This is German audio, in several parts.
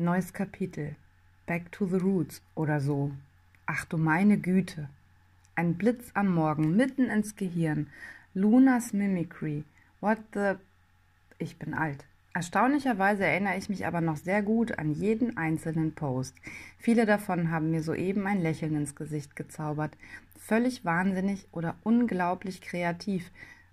Neues Kapitel. Back to the Roots oder so. Ach du meine Güte. Ein Blitz am Morgen, mitten ins Gehirn. Lunas Mimicry. What the. Ich bin alt. Erstaunlicherweise erinnere ich mich aber noch sehr gut an jeden einzelnen Post. Viele davon haben mir soeben ein Lächeln ins Gesicht gezaubert. Völlig wahnsinnig oder unglaublich kreativ.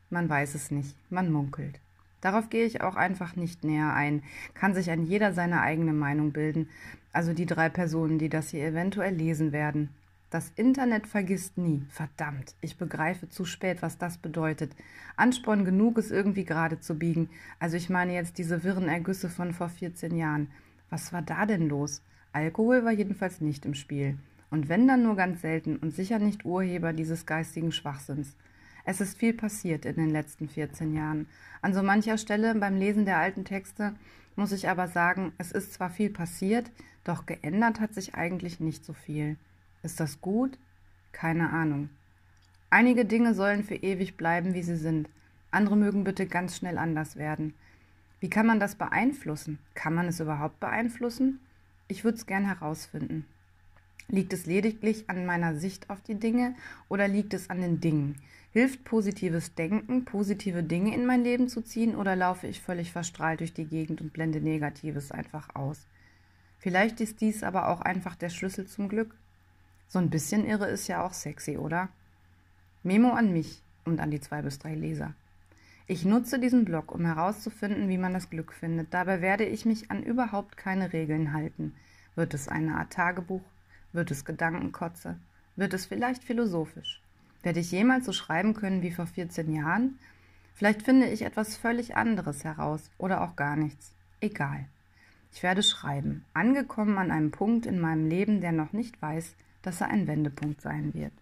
Man weiß es nicht, man munkelt. Darauf gehe ich auch einfach nicht näher ein, kann sich ein jeder seine eigene Meinung bilden, also die drei Personen, die das hier eventuell lesen werden. Das Internet vergisst nie. Verdammt, ich begreife zu spät, was das bedeutet. Ansporn genug, es irgendwie gerade zu biegen. Also ich meine jetzt diese wirren Ergüsse von vor 14 Jahren. Was war da denn los? Alkohol war jedenfalls nicht im Spiel. Und wenn dann nur ganz selten und sicher nicht Urheber dieses geistigen Schwachsinns. Es ist viel passiert in den letzten 14 Jahren. An so mancher Stelle beim Lesen der alten Texte muss ich aber sagen, es ist zwar viel passiert, doch geändert hat sich eigentlich nicht so viel. Ist das gut? Keine Ahnung. Einige Dinge sollen für ewig bleiben, wie sie sind. Andere mögen bitte ganz schnell anders werden. Wie kann man das beeinflussen? Kann man es überhaupt beeinflussen? Ich würde es gern herausfinden. Liegt es lediglich an meiner Sicht auf die Dinge oder liegt es an den Dingen? Hilft positives Denken, positive Dinge in mein Leben zu ziehen oder laufe ich völlig verstrahlt durch die Gegend und blende Negatives einfach aus? Vielleicht ist dies aber auch einfach der Schlüssel zum Glück. So ein bisschen irre ist ja auch sexy, oder? Memo an mich und an die zwei bis drei Leser. Ich nutze diesen Blog, um herauszufinden, wie man das Glück findet. Dabei werde ich mich an überhaupt keine Regeln halten. Wird es eine Art Tagebuch? Wird es Gedankenkotze? Wird es vielleicht philosophisch? Werde ich jemals so schreiben können wie vor 14 Jahren? Vielleicht finde ich etwas völlig anderes heraus oder auch gar nichts. Egal. Ich werde schreiben, angekommen an einem Punkt in meinem Leben, der noch nicht weiß, dass er ein Wendepunkt sein wird.